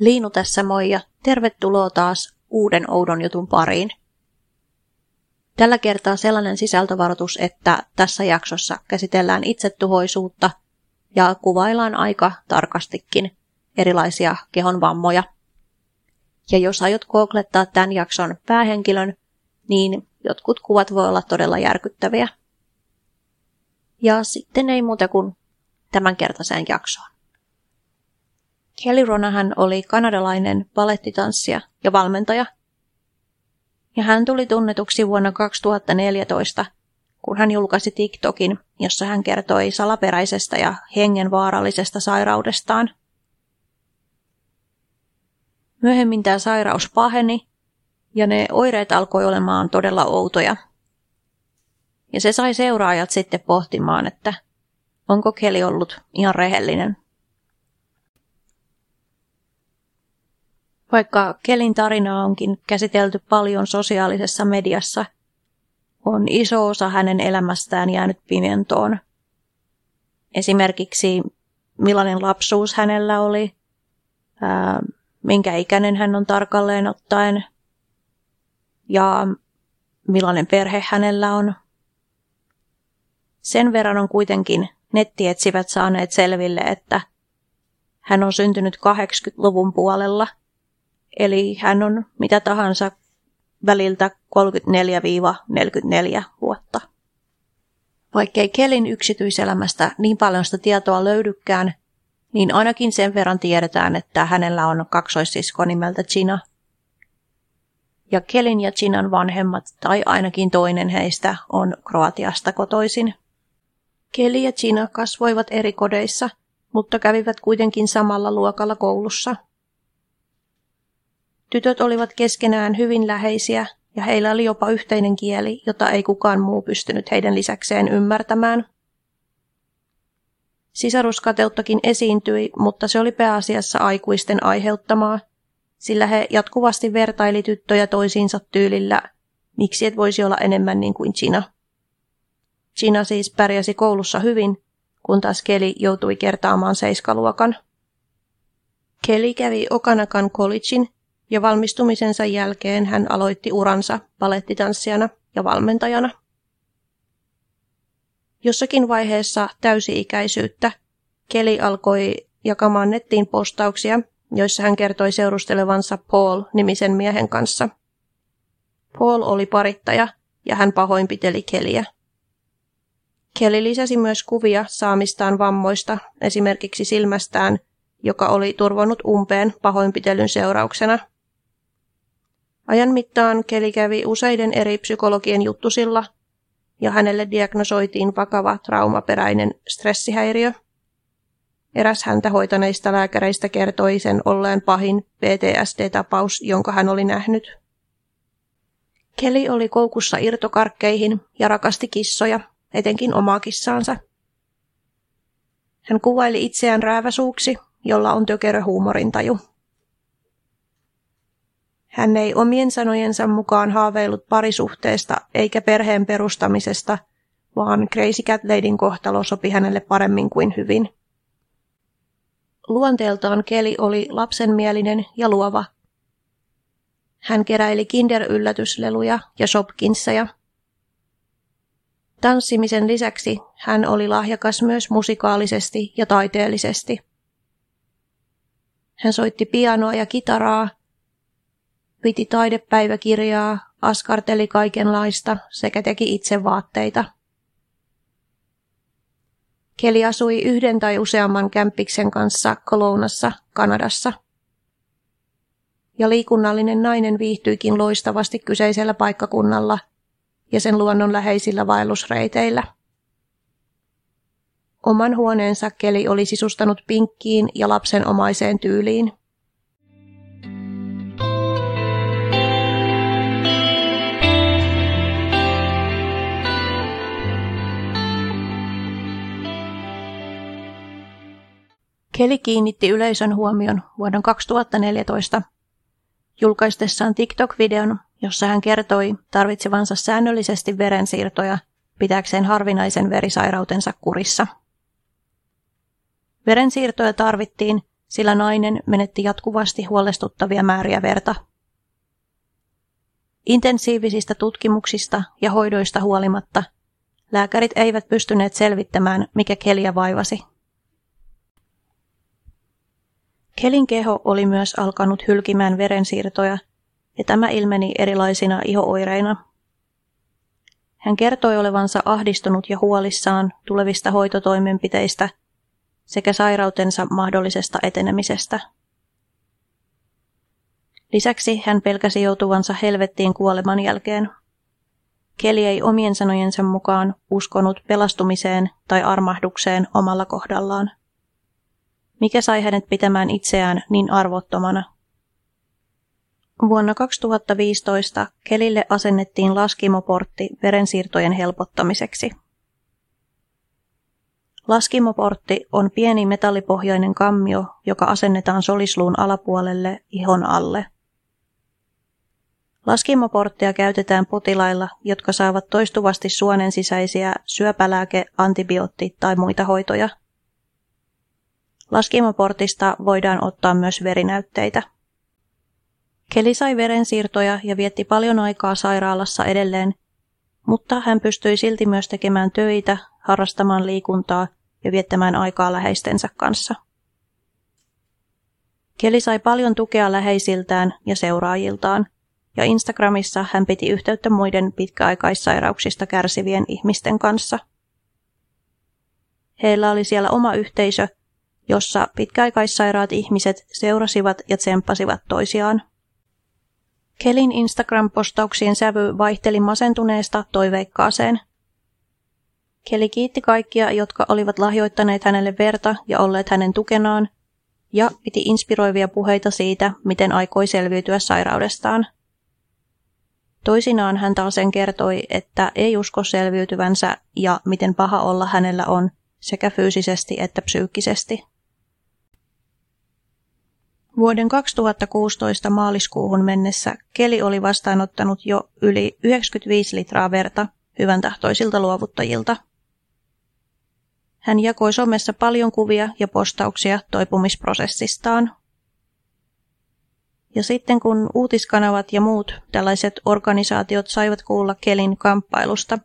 Liinu tässä moi ja tervetuloa taas uuden oudon jutun pariin. Tällä kertaa sellainen sisältövaroitus, että tässä jaksossa käsitellään itsetuhoisuutta ja kuvaillaan aika tarkastikin erilaisia kehon vammoja. Ja jos aiot googlettaa tämän jakson päähenkilön, niin jotkut kuvat voi olla todella järkyttäviä. Ja sitten ei muuta kuin tämänkertaiseen jaksoon. Kelly Ronahan oli kanadalainen palettitanssija ja valmentaja. Ja hän tuli tunnetuksi vuonna 2014, kun hän julkaisi TikTokin, jossa hän kertoi salaperäisestä ja hengenvaarallisesta sairaudestaan. Myöhemmin tämä sairaus paheni ja ne oireet alkoi olemaan todella outoja. Ja se sai seuraajat sitten pohtimaan, että onko Kelly ollut ihan rehellinen Vaikka Kelin tarinaa onkin käsitelty paljon sosiaalisessa mediassa, on iso osa hänen elämästään jäänyt pimentoon. Esimerkiksi millainen lapsuus hänellä oli, ää, minkä ikäinen hän on tarkalleen ottaen ja millainen perhe hänellä on. Sen verran on kuitenkin nettietsivät saaneet selville, että hän on syntynyt 80-luvun puolella – Eli hän on mitä tahansa väliltä 34-44 vuotta. Vaikkei Kelin yksityiselämästä niin paljon sitä tietoa löydykään, niin ainakin sen verran tiedetään, että hänellä on kaksoissisko nimeltä Gina. Ja Kelin ja Ginan vanhemmat, tai ainakin toinen heistä, on Kroatiasta kotoisin. Keli ja Gina kasvoivat eri kodeissa, mutta kävivät kuitenkin samalla luokalla koulussa – Tytöt olivat keskenään hyvin läheisiä ja heillä oli jopa yhteinen kieli, jota ei kukaan muu pystynyt heidän lisäkseen ymmärtämään. Sisaruskateuttakin esiintyi, mutta se oli pääasiassa aikuisten aiheuttamaa, sillä he jatkuvasti vertaili tyttöjä toisiinsa tyylillä, miksi et voisi olla enemmän niin kuin Gina. Gina siis pärjäsi koulussa hyvin, kun taas Keli joutui kertaamaan seiskaluokan. Keli kävi Okanakan collegein ja valmistumisensa jälkeen hän aloitti uransa palettitanssijana ja valmentajana. Jossakin vaiheessa täysi-ikäisyyttä Keli alkoi jakamaan nettiin postauksia, joissa hän kertoi seurustelevansa Paul-nimisen miehen kanssa. Paul oli parittaja ja hän pahoinpiteli Keliä. Kelly lisäsi myös kuvia saamistaan vammoista, esimerkiksi silmästään, joka oli turvonnut umpeen pahoinpitelyn seurauksena – Ajan mittaan Keli kävi useiden eri psykologien juttusilla ja hänelle diagnosoitiin vakava traumaperäinen stressihäiriö. Eräs häntä hoitaneista lääkäreistä kertoi sen olleen pahin PTSD-tapaus, jonka hän oli nähnyt. Keli oli koukussa irtokarkkeihin ja rakasti kissoja, etenkin omaa kissaansa. Hän kuvaili itseään rääväsuuksi, jolla on tökerö huumorintaju. Hän ei omien sanojensa mukaan haaveillut parisuhteesta eikä perheen perustamisesta, vaan Crazy Cat Ladyn kohtalo sopi hänelle paremmin kuin hyvin. Luonteeltaan Keli oli lapsenmielinen ja luova. Hän keräili Kinder-yllätysleluja ja Shopkinseja. Tanssimisen lisäksi hän oli lahjakas myös musikaalisesti ja taiteellisesti. Hän soitti pianoa ja kitaraa piti taidepäiväkirjaa, askarteli kaikenlaista sekä teki itse vaatteita. Keli asui yhden tai useamman kämppiksen kanssa Kolounassa, Kanadassa. Ja liikunnallinen nainen viihtyikin loistavasti kyseisellä paikkakunnalla ja sen luonnonläheisillä vaellusreiteillä. Oman huoneensa Keli oli sisustanut pinkkiin ja lapsenomaiseen tyyliin. Kelly kiinnitti yleisön huomion vuoden 2014 julkaistessaan TikTok-videon, jossa hän kertoi tarvitsevansa säännöllisesti verensiirtoja pitääkseen harvinaisen verisairautensa kurissa. Verensiirtoja tarvittiin, sillä nainen menetti jatkuvasti huolestuttavia määriä verta. Intensiivisistä tutkimuksista ja hoidoista huolimatta lääkärit eivät pystyneet selvittämään, mikä Keliä vaivasi. Kelin keho oli myös alkanut hylkimään verensiirtoja, ja tämä ilmeni erilaisina ihooireina. Hän kertoi olevansa ahdistunut ja huolissaan tulevista hoitotoimenpiteistä sekä sairautensa mahdollisesta etenemisestä. Lisäksi hän pelkäsi joutuvansa helvettiin kuoleman jälkeen. Keli ei omien sanojensa mukaan uskonut pelastumiseen tai armahdukseen omalla kohdallaan. Mikä sai hänet pitämään itseään niin arvottomana? Vuonna 2015 Kelille asennettiin laskimoportti verensiirtojen helpottamiseksi. Laskimoportti on pieni metallipohjainen kammio, joka asennetaan solisluun alapuolelle ihon alle. Laskimoporttia käytetään potilailla, jotka saavat toistuvasti suonen sisäisiä syöpälääke-, antibiootti- tai muita hoitoja. Laskimoportista voidaan ottaa myös verinäytteitä. Keli sai verensiirtoja ja vietti paljon aikaa sairaalassa edelleen, mutta hän pystyi silti myös tekemään töitä, harrastamaan liikuntaa ja viettämään aikaa läheistensä kanssa. Keli sai paljon tukea läheisiltään ja seuraajiltaan, ja Instagramissa hän piti yhteyttä muiden pitkäaikaissairauksista kärsivien ihmisten kanssa. Heillä oli siellä oma yhteisö, jossa pitkäaikaissairaat ihmiset seurasivat ja tsemppasivat toisiaan. Kelin Instagram-postauksien sävy vaihteli masentuneesta toiveikkaaseen. Keli kiitti kaikkia, jotka olivat lahjoittaneet hänelle verta ja olleet hänen tukenaan, ja piti inspiroivia puheita siitä, miten aikoi selviytyä sairaudestaan. Toisinaan hän taas sen kertoi, että ei usko selviytyvänsä ja miten paha olla hänellä on, sekä fyysisesti että psyykkisesti. Vuoden 2016 maaliskuuhun mennessä Keli oli vastaanottanut jo yli 95 litraa verta hyvän tahtoisilta luovuttajilta. Hän jakoi somessa paljon kuvia ja postauksia toipumisprosessistaan. Ja sitten kun uutiskanavat ja muut tällaiset organisaatiot saivat kuulla Kelin kamppailusta,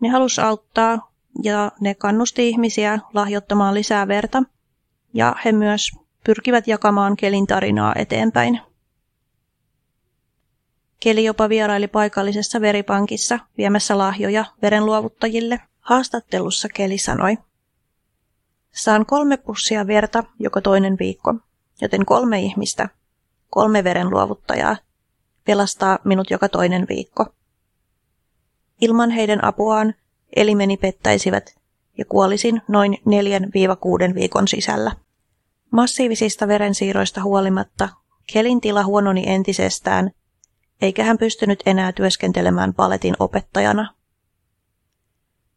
ne halusi auttaa ja ne kannusti ihmisiä lahjoittamaan lisää verta, ja he myös pyrkivät jakamaan Kelin tarinaa eteenpäin. Keli jopa vieraili paikallisessa veripankissa viemässä lahjoja verenluovuttajille. Haastattelussa Keli sanoi, Saan kolme pussia verta joka toinen viikko, joten kolme ihmistä, kolme verenluovuttajaa, pelastaa minut joka toinen viikko. Ilman heidän apuaan elimeni pettäisivät ja kuolisin noin 4-6 viikon sisällä. Massiivisista verensiirroista huolimatta Kelin tila huononi entisestään, eikä hän pystynyt enää työskentelemään paletin opettajana.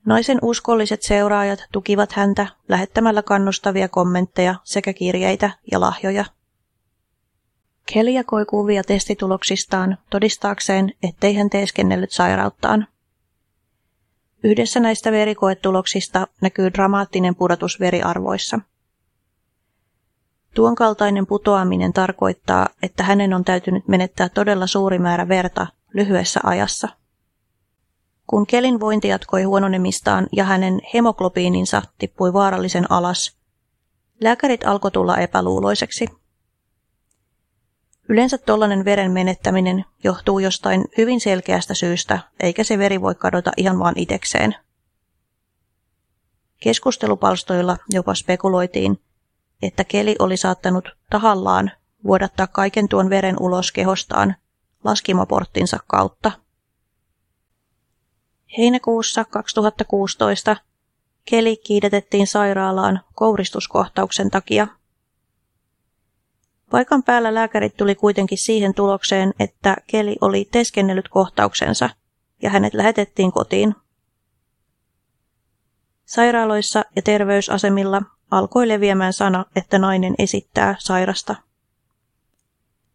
Naisen uskolliset seuraajat tukivat häntä lähettämällä kannustavia kommentteja sekä kirjeitä ja lahjoja. Kelly jakoi kuvia testituloksistaan todistaakseen, ettei hän teeskennellyt sairauttaan. Yhdessä näistä verikoetuloksista näkyy dramaattinen pudotus veriarvoissa – Tuon kaltainen putoaminen tarkoittaa, että hänen on täytynyt menettää todella suuri määrä verta lyhyessä ajassa. Kun Kelin vointi jatkoi huononemistaan ja hänen hemoglobiininsa tippui vaarallisen alas, lääkärit alkoi tulla epäluuloiseksi. Yleensä tollainen veren menettäminen johtuu jostain hyvin selkeästä syystä, eikä se veri voi kadota ihan vaan itekseen. Keskustelupalstoilla jopa spekuloitiin, että keli oli saattanut tahallaan vuodattaa kaiken tuon veren ulos kehostaan laskimoporttinsa kautta. Heinäkuussa 2016 Keli kiidetettiin sairaalaan kouristuskohtauksen takia. Paikan päällä lääkärit tuli kuitenkin siihen tulokseen, että Keli oli teskennellyt kohtauksensa ja hänet lähetettiin kotiin. Sairaaloissa ja terveysasemilla alkoi leviämään sana, että nainen esittää sairasta.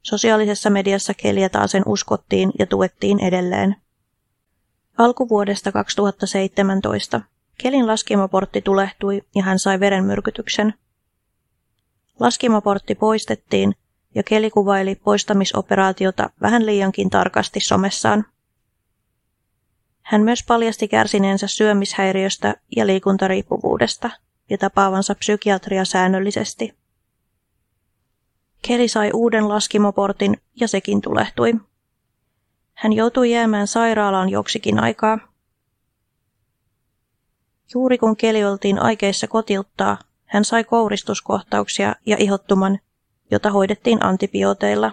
Sosiaalisessa mediassa Keliä sen uskottiin ja tuettiin edelleen. Alkuvuodesta 2017 Kelin laskimoportti tulehtui ja hän sai verenmyrkytyksen. Laskimoportti poistettiin ja Keli kuvaili poistamisoperaatiota vähän liiankin tarkasti somessaan. Hän myös paljasti kärsineensä syömishäiriöstä ja liikuntariippuvuudesta ja tapaavansa psykiatria säännöllisesti. Keli sai uuden laskimoportin ja sekin tulehtui. Hän joutui jäämään sairaalaan joksikin aikaa. Juuri kun Keli oltiin aikeissa kotiuttaa, hän sai kouristuskohtauksia ja ihottuman, jota hoidettiin antibiooteilla.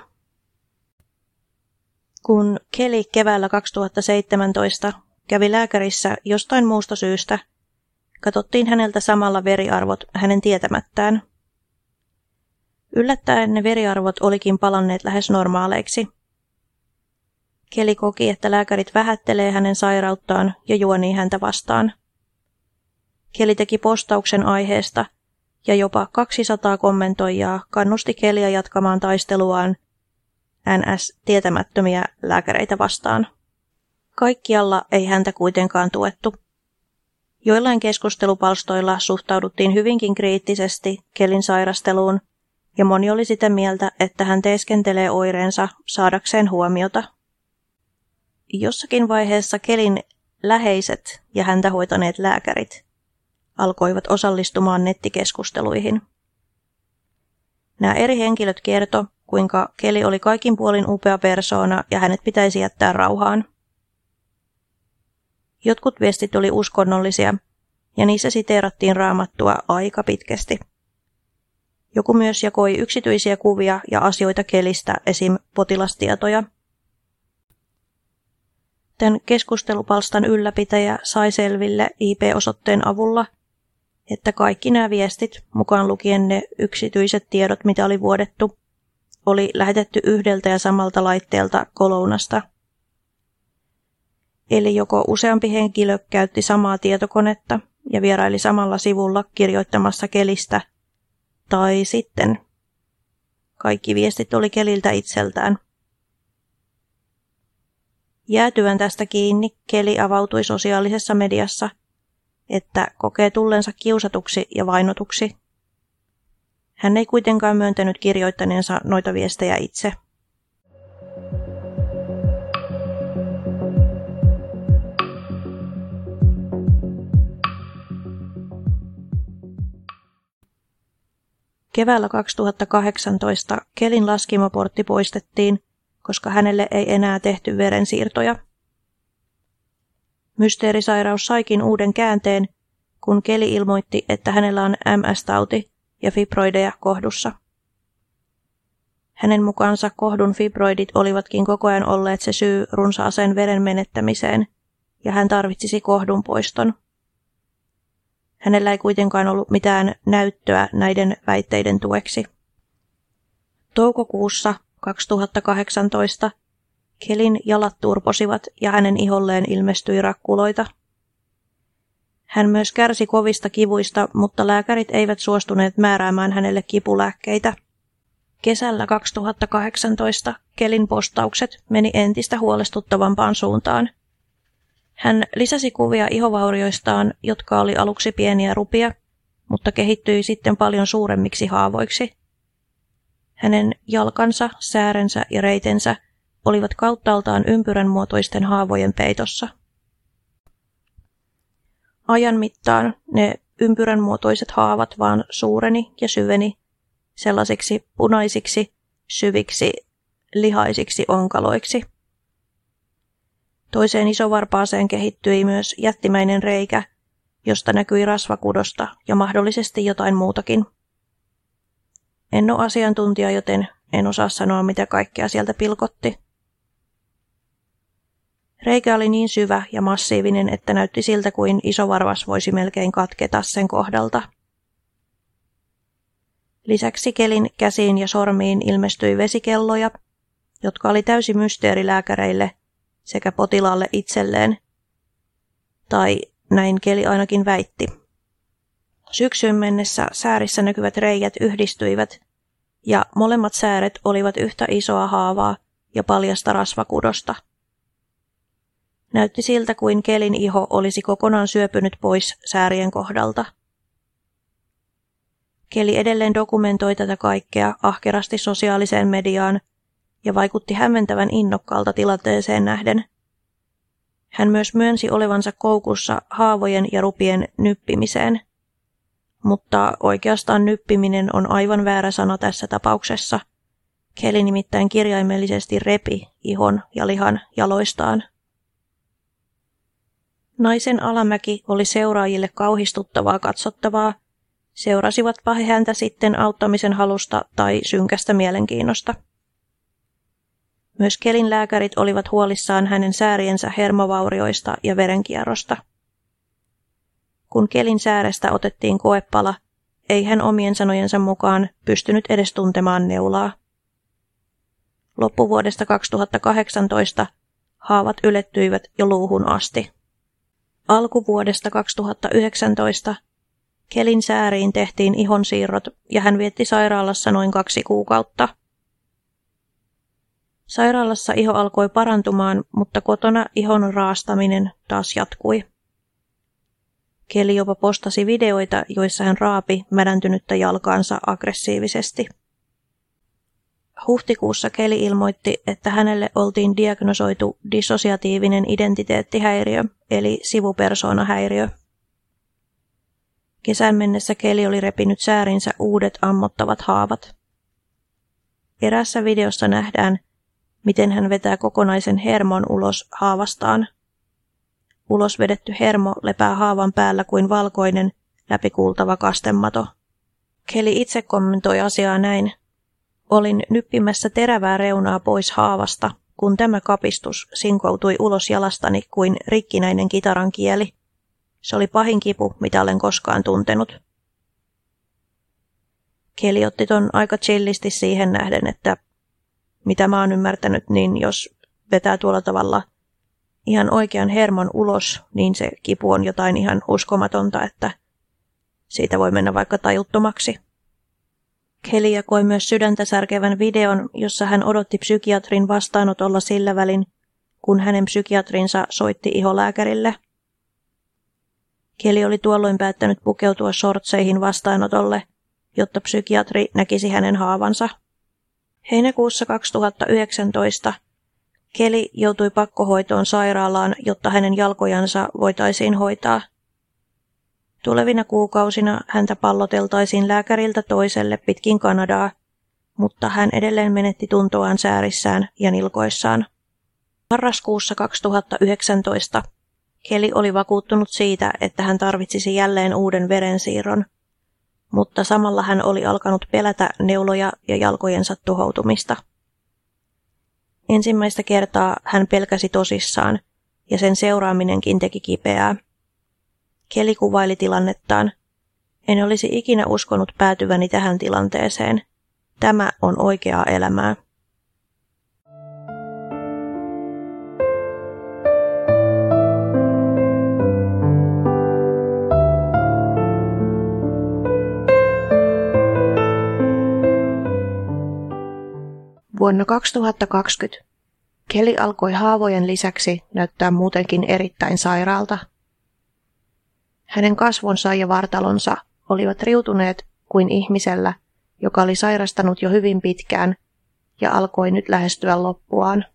Kun Keli keväällä 2017 kävi lääkärissä jostain muusta syystä, katsottiin häneltä samalla veriarvot hänen tietämättään. Yllättäen ne veriarvot olikin palanneet lähes normaaleiksi. Keli koki, että lääkärit vähättelee hänen sairauttaan ja juonii häntä vastaan. Keli teki postauksen aiheesta ja jopa 200 kommentoijaa kannusti Kelia jatkamaan taisteluaan NS-tietämättömiä lääkäreitä vastaan. Kaikkialla ei häntä kuitenkaan tuettu. Joillain keskustelupalstoilla suhtauduttiin hyvinkin kriittisesti Kelin sairasteluun, ja moni oli sitä mieltä, että hän teeskentelee oireensa saadakseen huomiota. Jossakin vaiheessa Kelin läheiset ja häntä hoitaneet lääkärit alkoivat osallistumaan nettikeskusteluihin. Nämä eri henkilöt kerto, kuinka Keli oli kaikin puolin upea persoona ja hänet pitäisi jättää rauhaan. Jotkut viestit oli uskonnollisia, ja niissä siteerattiin raamattua aika pitkästi. Joku myös jakoi yksityisiä kuvia ja asioita kelistä, esim. potilastietoja. Tämän keskustelupalstan ylläpitäjä sai selville IP-osoitteen avulla, että kaikki nämä viestit, mukaan lukien ne yksityiset tiedot, mitä oli vuodettu, oli lähetetty yhdeltä ja samalta laitteelta Kolounasta – Eli joko useampi henkilö käytti samaa tietokonetta ja vieraili samalla sivulla kirjoittamassa kelistä, tai sitten kaikki viestit oli keliltä itseltään. Jäätyvän tästä kiinni, Keli avautui sosiaalisessa mediassa, että kokee tullensa kiusatuksi ja vainotuksi. Hän ei kuitenkaan myöntänyt kirjoittaneensa noita viestejä itse. Keväällä 2018 Kelin laskimoportti poistettiin, koska hänelle ei enää tehty verensiirtoja. Mysteerisairaus saikin uuden käänteen, kun Keli ilmoitti, että hänellä on MS-tauti ja fibroideja kohdussa. Hänen mukaansa kohdun fibroidit olivatkin koko ajan olleet se syy runsaaseen veren menettämiseen, ja hän tarvitsisi kohdun poiston. Hänellä ei kuitenkaan ollut mitään näyttöä näiden väitteiden tueksi. Toukokuussa 2018 Kelin jalat turposivat ja hänen iholleen ilmestyi rakkuloita. Hän myös kärsi kovista kivuista, mutta lääkärit eivät suostuneet määräämään hänelle kipulääkkeitä. Kesällä 2018 Kelin postaukset meni entistä huolestuttavampaan suuntaan – hän lisäsi kuvia ihovaurioistaan, jotka oli aluksi pieniä rupia, mutta kehittyi sitten paljon suuremmiksi haavoiksi. Hänen jalkansa, säärensä ja reitensä olivat kauttaaltaan ympyrän muotoisten haavojen peitossa. Ajan mittaan ne ympyrän muotoiset haavat vaan suureni ja syveni sellaisiksi punaisiksi, syviksi, lihaisiksi onkaloiksi. Toiseen isovarpaaseen kehittyi myös jättimäinen reikä, josta näkyi rasvakudosta ja mahdollisesti jotain muutakin. En ole asiantuntija, joten en osaa sanoa, mitä kaikkea sieltä pilkotti. Reikä oli niin syvä ja massiivinen, että näytti siltä kuin isovarvas voisi melkein katketa sen kohdalta. Lisäksi kelin käsiin ja sormiin ilmestyi vesikelloja, jotka oli täysi mysteeri lääkäreille – sekä potilaalle itselleen. Tai näin Keli ainakin väitti. Syksyyn mennessä säärissä näkyvät reijät yhdistyivät, ja molemmat sääret olivat yhtä isoa haavaa ja paljasta rasvakudosta. Näytti siltä kuin Kelin iho olisi kokonaan syöpynyt pois säärien kohdalta. Keli edelleen dokumentoi tätä kaikkea ahkerasti sosiaaliseen mediaan ja vaikutti hämmentävän innokkaalta tilanteeseen nähden. Hän myös myönsi olevansa koukussa haavojen ja rupien nyppimiseen. Mutta oikeastaan nyppiminen on aivan väärä sana tässä tapauksessa. Keli nimittäin kirjaimellisesti repi ihon ja lihan jaloistaan. Naisen alamäki oli seuraajille kauhistuttavaa katsottavaa, seurasivatpa he häntä sitten auttamisen halusta tai synkästä mielenkiinnosta. Myös Kelin lääkärit olivat huolissaan hänen sääriensä hermovaurioista ja verenkierrosta. Kun Kelin säärestä otettiin koepala, ei hän omien sanojensa mukaan pystynyt edes tuntemaan neulaa. Loppuvuodesta 2018 haavat ylettyivät jo luuhun asti. Alkuvuodesta 2019 Kelin sääriin tehtiin ihonsiirrot ja hän vietti sairaalassa noin kaksi kuukautta. Sairaalassa iho alkoi parantumaan, mutta kotona ihon raastaminen taas jatkui. Keli jopa postasi videoita, joissa hän raapi mädäntynyttä jalkaansa aggressiivisesti. Huhtikuussa Keli ilmoitti, että hänelle oltiin diagnosoitu dissosiatiivinen identiteettihäiriö, eli sivupersoonahäiriö. Kesän mennessä Keli oli repinyt säärinsä uudet ammottavat haavat. Erässä videossa nähdään, miten hän vetää kokonaisen hermon ulos haavastaan. Ulos vedetty hermo lepää haavan päällä kuin valkoinen, läpikuultava kastemato. Keli itse kommentoi asiaa näin. Olin nyppimässä terävää reunaa pois haavasta, kun tämä kapistus sinkoutui ulos jalastani kuin rikkinäinen kitaran kieli. Se oli pahin kipu, mitä olen koskaan tuntenut. Keli otti ton aika chillisti siihen nähden, että mitä mä oon ymmärtänyt, niin jos vetää tuolla tavalla ihan oikean hermon ulos, niin se kipu on jotain ihan uskomatonta, että siitä voi mennä vaikka tajuttomaksi. Kelly jakoi myös sydäntä särkevän videon, jossa hän odotti psykiatrin vastaanotolla sillä välin, kun hänen psykiatrinsa soitti iholääkärille. Keli oli tuolloin päättänyt pukeutua shortseihin vastaanotolle, jotta psykiatri näkisi hänen haavansa. Heinäkuussa 2019 Keli joutui pakkohoitoon sairaalaan, jotta hänen jalkojansa voitaisiin hoitaa. Tulevina kuukausina häntä palloteltaisiin lääkäriltä toiselle pitkin Kanadaa, mutta hän edelleen menetti tuntoaan säärissään ja nilkoissaan. Marraskuussa 2019 Keli oli vakuuttunut siitä, että hän tarvitsisi jälleen uuden verensiirron, mutta samalla hän oli alkanut pelätä neuloja ja jalkojensa tuhoutumista. Ensimmäistä kertaa hän pelkäsi tosissaan, ja sen seuraaminenkin teki kipeää. Keli kuvaili tilannettaan. En olisi ikinä uskonut päätyväni tähän tilanteeseen. Tämä on oikeaa elämää. Vuonna 2020 Keli alkoi haavojen lisäksi näyttää muutenkin erittäin sairaalta. Hänen kasvonsa ja vartalonsa olivat riutuneet kuin ihmisellä, joka oli sairastanut jo hyvin pitkään ja alkoi nyt lähestyä loppuaan.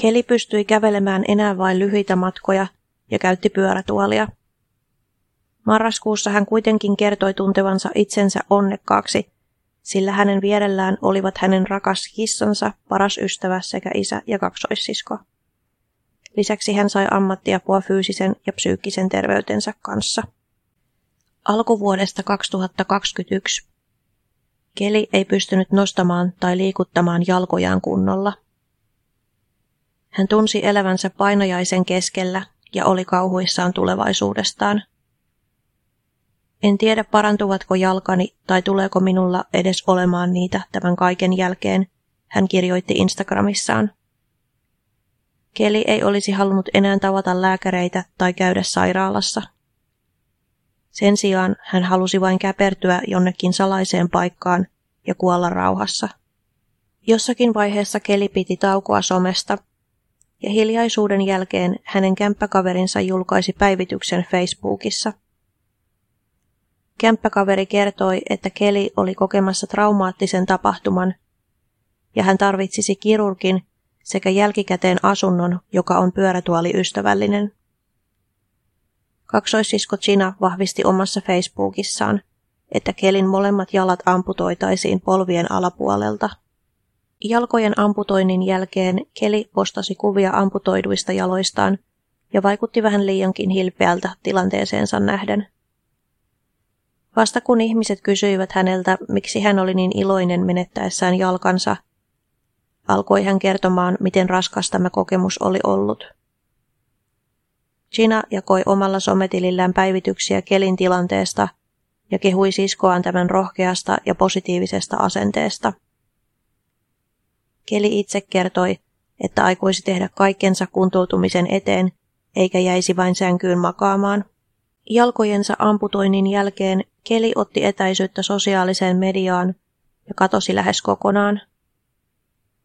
Keli pystyi kävelemään enää vain lyhyitä matkoja ja käytti pyörätuolia. Marraskuussa hän kuitenkin kertoi tuntevansa itsensä onnekkaaksi sillä hänen vierellään olivat hänen rakas kissansa, paras ystävä sekä isä ja kaksoissisko. Lisäksi hän sai ammattiapua fyysisen ja psyykkisen terveytensä kanssa. Alkuvuodesta 2021 Keli ei pystynyt nostamaan tai liikuttamaan jalkojaan kunnolla. Hän tunsi elävänsä painajaisen keskellä ja oli kauhuissaan tulevaisuudestaan. En tiedä parantuvatko jalkani tai tuleeko minulla edes olemaan niitä tämän kaiken jälkeen, hän kirjoitti Instagramissaan. Keli ei olisi halunnut enää tavata lääkäreitä tai käydä sairaalassa. Sen sijaan hän halusi vain käpertyä jonnekin salaiseen paikkaan ja kuolla rauhassa. Jossakin vaiheessa Keli piti taukoa somesta, ja hiljaisuuden jälkeen hänen kämppäkaverinsa julkaisi päivityksen Facebookissa – Kämppäkaveri kertoi, että Keli oli kokemassa traumaattisen tapahtuman ja hän tarvitsisi kirurgin sekä jälkikäteen asunnon, joka on pyörätuoliystävällinen. Kaksoissisko China vahvisti omassa Facebookissaan, että Kelin molemmat jalat amputoitaisiin polvien alapuolelta. Jalkojen amputoinnin jälkeen Keli postasi kuvia amputoiduista jaloistaan ja vaikutti vähän liiankin hilpeältä tilanteeseensa nähden. Vasta kun ihmiset kysyivät häneltä, miksi hän oli niin iloinen menettäessään jalkansa, alkoi hän kertomaan, miten raskas tämä kokemus oli ollut. Gina jakoi omalla sometilillään päivityksiä Kelin tilanteesta ja kehui siskoaan tämän rohkeasta ja positiivisesta asenteesta. Keli itse kertoi, että aikoisi tehdä kaikkensa kuntoutumisen eteen, eikä jäisi vain sänkyyn makaamaan. Jalkojensa amputoinnin jälkeen Keli otti etäisyyttä sosiaaliseen mediaan ja katosi lähes kokonaan.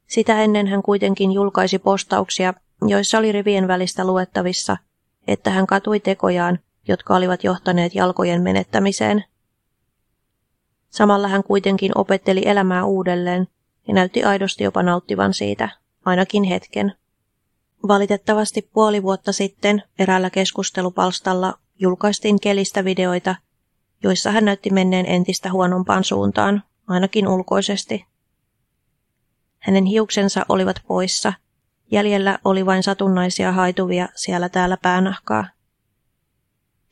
Sitä ennen hän kuitenkin julkaisi postauksia, joissa oli rivien välistä luettavissa, että hän katui tekojaan, jotka olivat johtaneet jalkojen menettämiseen. Samalla hän kuitenkin opetteli elämää uudelleen ja näytti aidosti jopa nauttivan siitä, ainakin hetken. Valitettavasti puoli vuotta sitten eräällä keskustelupalstalla julkaistiin kelistä videoita, joissa hän näytti menneen entistä huonompaan suuntaan, ainakin ulkoisesti. Hänen hiuksensa olivat poissa, jäljellä oli vain satunnaisia haituvia siellä täällä päänahkaa.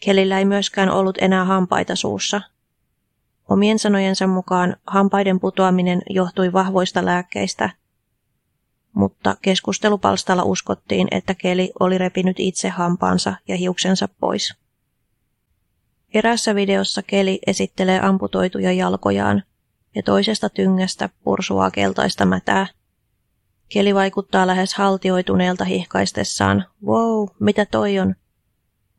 Kelillä ei myöskään ollut enää hampaita suussa. Omien sanojensa mukaan hampaiden putoaminen johtui vahvoista lääkkeistä, mutta keskustelupalstalla uskottiin, että Keli oli repinyt itse hampaansa ja hiuksensa pois. Erässä videossa Keli esittelee amputoituja jalkojaan ja toisesta tyngästä pursuaa keltaista mätää. Keli vaikuttaa lähes haltioituneelta hihkaistessaan, wow, mitä toi on?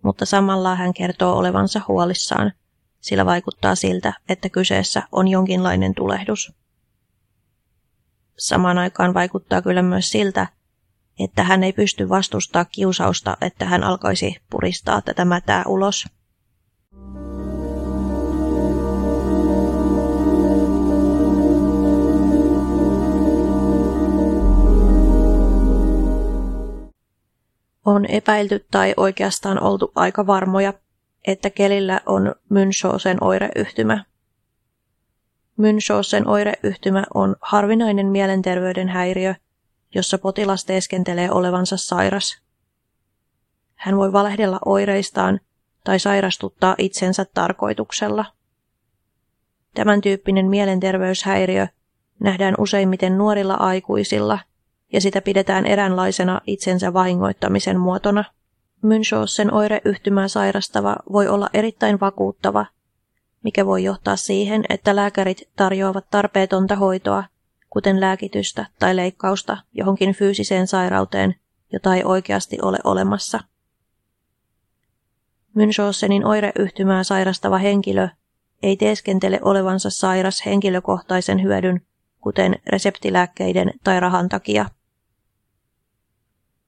Mutta samalla hän kertoo olevansa huolissaan, sillä vaikuttaa siltä, että kyseessä on jonkinlainen tulehdus. Samaan aikaan vaikuttaa kyllä myös siltä, että hän ei pysty vastustaa kiusausta, että hän alkaisi puristaa tätä mätää ulos. On epäilty tai oikeastaan oltu aika varmoja, että kelillä on Münchhausen oireyhtymä. Münchhausen oireyhtymä on harvinainen mielenterveyden häiriö, jossa potilas teeskentelee olevansa sairas. Hän voi valehdella oireistaan tai sairastuttaa itsensä tarkoituksella. Tämän tyyppinen mielenterveyshäiriö nähdään useimmiten nuorilla aikuisilla – ja sitä pidetään eräänlaisena itsensä vahingoittamisen muotona. Münchhausen oireyhtymää sairastava voi olla erittäin vakuuttava, mikä voi johtaa siihen, että lääkärit tarjoavat tarpeetonta hoitoa, kuten lääkitystä tai leikkausta johonkin fyysiseen sairauteen, jota ei oikeasti ole olemassa. Münchhausenin oireyhtymää sairastava henkilö ei teeskentele olevansa sairas henkilökohtaisen hyödyn, kuten reseptilääkkeiden tai rahan takia.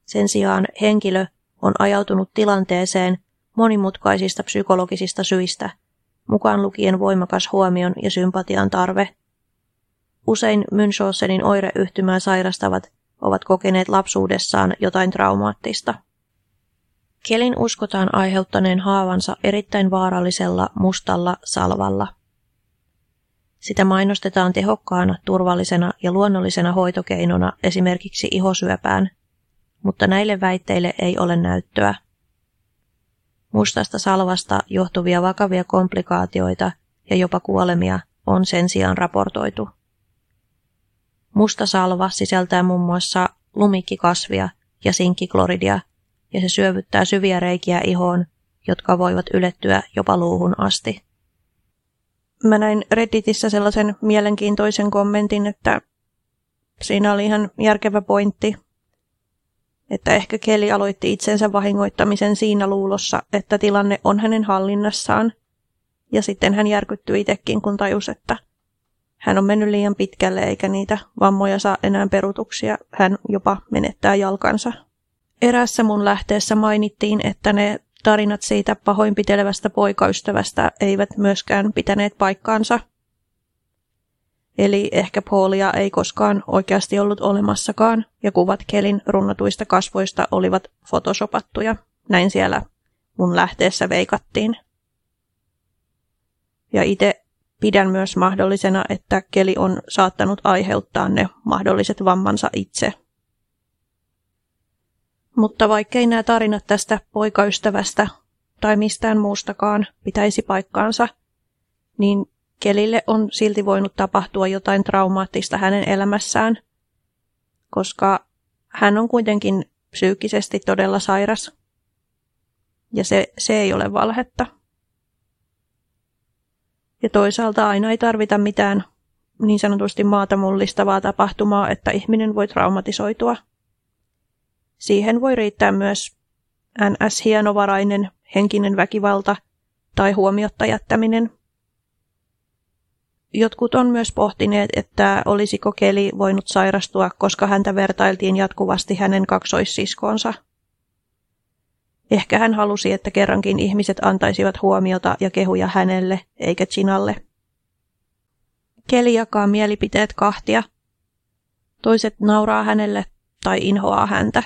Sen sijaan henkilö on ajautunut tilanteeseen monimutkaisista psykologisista syistä, mukaan lukien voimakas huomion ja sympatian tarve. Usein Münchhausenin oireyhtymää sairastavat ovat kokeneet lapsuudessaan jotain traumaattista. Kelin uskotaan aiheuttaneen haavansa erittäin vaarallisella mustalla salvalla. Sitä mainostetaan tehokkaana, turvallisena ja luonnollisena hoitokeinona esimerkiksi ihosyöpään, mutta näille väitteille ei ole näyttöä. Mustasta salvasta johtuvia vakavia komplikaatioita ja jopa kuolemia on sen sijaan raportoitu. Musta salva sisältää muun muassa lumikkikasvia ja sinkkikloridia, ja se syövyttää syviä reikiä ihoon, jotka voivat ylettyä jopa luuhun asti. Mä näin Redditissä sellaisen mielenkiintoisen kommentin, että siinä oli ihan järkevä pointti, että ehkä Kelly aloitti itsensä vahingoittamisen siinä luulossa, että tilanne on hänen hallinnassaan. Ja sitten hän järkyttyi itsekin, kun tajusi, että hän on mennyt liian pitkälle eikä niitä vammoja saa enää perutuksia. Hän jopa menettää jalkansa. Erässä mun lähteessä mainittiin, että ne tarinat siitä pahoinpitelevästä poikaystävästä eivät myöskään pitäneet paikkaansa. Eli ehkä Paulia ei koskaan oikeasti ollut olemassakaan, ja kuvat Kelin runnatuista kasvoista olivat photosopattuja. Näin siellä mun lähteessä veikattiin. Ja itse pidän myös mahdollisena, että Keli on saattanut aiheuttaa ne mahdolliset vammansa itse. Mutta vaikkei nämä tarinat tästä poikaystävästä tai mistään muustakaan pitäisi paikkaansa, niin Kelille on silti voinut tapahtua jotain traumaattista hänen elämässään, koska hän on kuitenkin psyykkisesti todella sairas. Ja se, se ei ole valhetta. Ja toisaalta aina ei tarvita mitään niin sanotusti maata mullistavaa tapahtumaa, että ihminen voi traumatisoitua. Siihen voi riittää myös NS-hienovarainen henkinen väkivalta tai huomiotta jättäminen. Jotkut on myös pohtineet, että olisiko Keli voinut sairastua, koska häntä vertailtiin jatkuvasti hänen kaksoissiskonsa. Ehkä hän halusi, että kerrankin ihmiset antaisivat huomiota ja kehuja hänelle, eikä Chinalle. Keli jakaa mielipiteet kahtia. Toiset nauraa hänelle tai inhoaa häntä.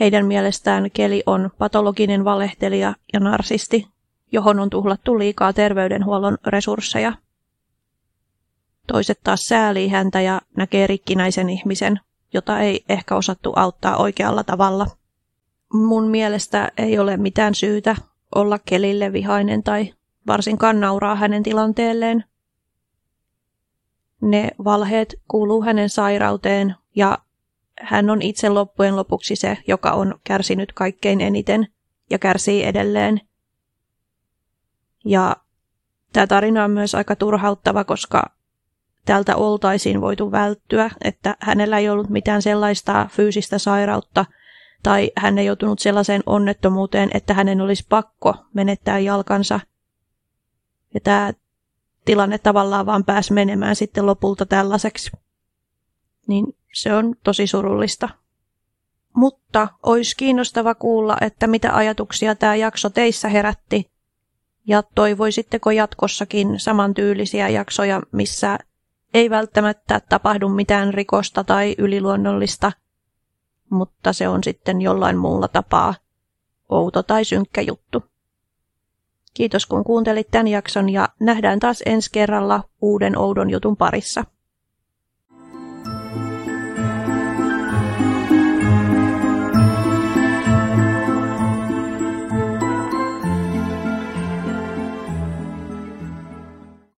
Heidän mielestään Keli on patologinen valehtelija ja narsisti, johon on tuhlattu liikaa terveydenhuollon resursseja. Toiset taas säälii häntä ja näkee rikkinäisen ihmisen, jota ei ehkä osattu auttaa oikealla tavalla. Mun mielestä ei ole mitään syytä olla Kelille vihainen tai varsinkaan nauraa hänen tilanteelleen. Ne valheet kuuluu hänen sairauteen ja hän on itse loppujen lopuksi se, joka on kärsinyt kaikkein eniten ja kärsii edelleen. Ja tämä tarina on myös aika turhauttava, koska tältä oltaisiin voitu välttyä, että hänellä ei ollut mitään sellaista fyysistä sairautta tai hän ei joutunut sellaiseen onnettomuuteen, että hänen olisi pakko menettää jalkansa. Ja tämä tilanne tavallaan vaan pääsi menemään sitten lopulta tällaiseksi. Niin se on tosi surullista. Mutta olisi kiinnostava kuulla, että mitä ajatuksia tämä jakso teissä herätti. Ja toivoisitteko jatkossakin samantyylisiä jaksoja, missä ei välttämättä tapahdu mitään rikosta tai yliluonnollista, mutta se on sitten jollain muulla tapaa outo tai synkkä juttu. Kiitos kun kuuntelit tämän jakson ja nähdään taas ensi kerralla uuden oudon jutun parissa.